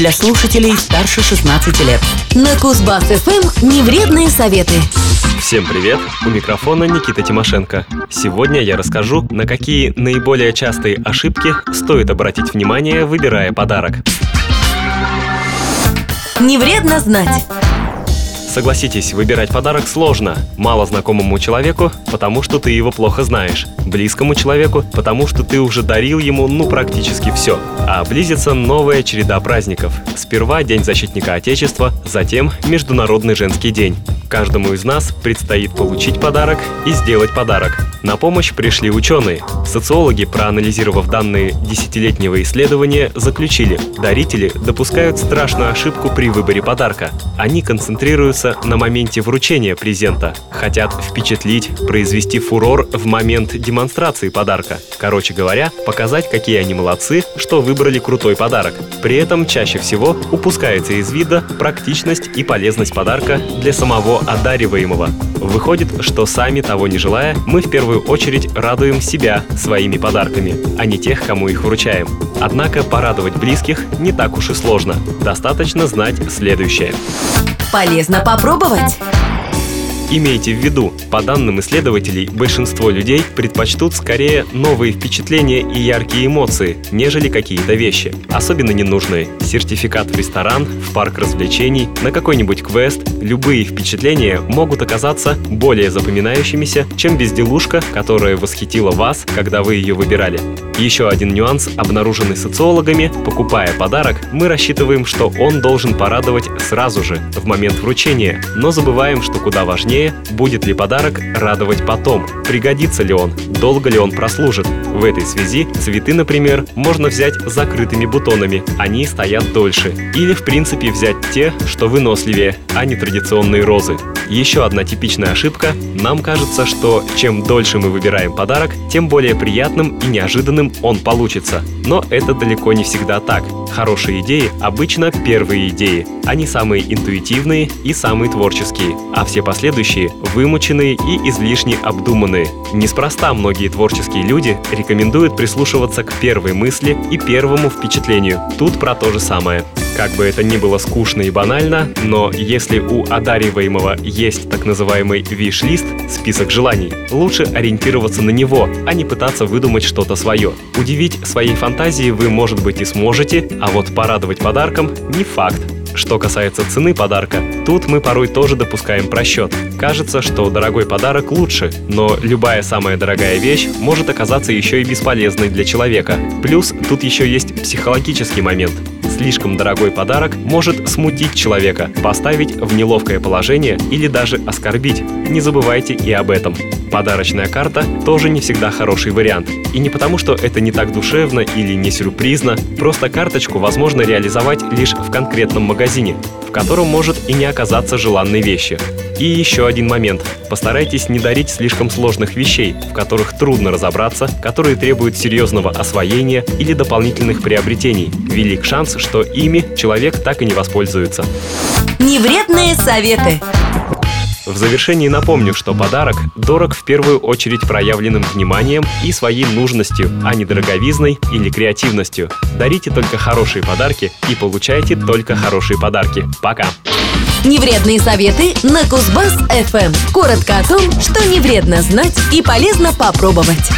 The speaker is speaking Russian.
для слушателей старше 16 лет. На Кузбасс-ФМ невредные советы. Всем привет! У микрофона Никита Тимошенко. Сегодня я расскажу, на какие наиболее частые ошибки стоит обратить внимание, выбирая подарок. Не вредно знать. Согласитесь, выбирать подарок сложно. Мало знакомому человеку, потому что ты его плохо знаешь. Близкому человеку, потому что ты уже дарил ему, ну, практически все. А близится новая череда праздников. Сперва День защитника Отечества, затем Международный женский день. Каждому из нас предстоит получить подарок и сделать подарок. На помощь пришли ученые. Социологи, проанализировав данные десятилетнего исследования, заключили, дарители допускают страшную ошибку при выборе подарка. Они концентрируются на моменте вручения презента, хотят впечатлить, произвести фурор в момент демонстрации подарка. Короче говоря, показать, какие они молодцы, что выбрали крутой подарок. При этом чаще всего упускается из вида практичность и полезность подарка для самого одариваемого. Выходит, что сами того не желая, мы в первую очередь радуем себя своими подарками, а не тех, кому их вручаем. Однако порадовать близких не так уж и сложно. Достаточно знать следующее. Полезно попробовать. Имейте в виду, по данным исследователей, большинство людей предпочтут скорее новые впечатления и яркие эмоции, нежели какие-то вещи, особенно ненужные. Сертификат в ресторан, в парк развлечений, на какой-нибудь квест, любые впечатления могут оказаться более запоминающимися, чем безделушка, которая восхитила вас, когда вы ее выбирали. Еще один нюанс, обнаруженный социологами, покупая подарок, мы рассчитываем, что он должен порадовать сразу же, в момент вручения, но забываем, что куда важнее, будет ли подарок радовать потом, пригодится ли он, долго ли он прослужит. В этой связи цветы, например, можно взять закрытыми бутонами, они стоят дольше. Или, в принципе, взять те, что выносливее, а не традиционные розы. Еще одна типичная ошибка. Нам кажется, что чем дольше мы выбираем подарок, тем более приятным и неожиданным он получится. Но это далеко не всегда так. Хорошие идеи обычно первые идеи. Они самые интуитивные и самые творческие, а все последующие вымученные и излишне обдуманные. Неспроста многие творческие люди рекомендуют прислушиваться к первой мысли и первому впечатлению. Тут про то же самое. Как бы это ни было скучно и банально, но если у одариваемого есть так называемый виш-лист, список желаний, лучше ориентироваться на него, а не пытаться выдумать что-то свое. Удивить своей фантазией вы, может быть, и сможете, а вот порадовать подарком не факт. Что касается цены подарка, тут мы порой тоже допускаем просчет. Кажется, что дорогой подарок лучше, но любая самая дорогая вещь может оказаться еще и бесполезной для человека. Плюс тут еще есть психологический момент слишком дорогой подарок может смутить человека, поставить в неловкое положение или даже оскорбить. Не забывайте и об этом. Подарочная карта тоже не всегда хороший вариант. И не потому, что это не так душевно или не сюрпризно, просто карточку возможно реализовать лишь в конкретном магазине, в котором может и не оказаться желанной вещи. И еще один момент. Постарайтесь не дарить слишком сложных вещей, в которых трудно разобраться, которые требуют серьезного освоения или дополнительных приобретений. Велик шанс, что ими человек так и не воспользуется. Невредные советы. В завершении напомню, что подарок дорог в первую очередь проявленным вниманием и своей нужностью, а не дороговизной или креативностью. Дарите только хорошие подарки и получайте только хорошие подарки. Пока! Невредные советы на Кузбасс ФМ. Коротко о том, что не вредно знать и полезно попробовать.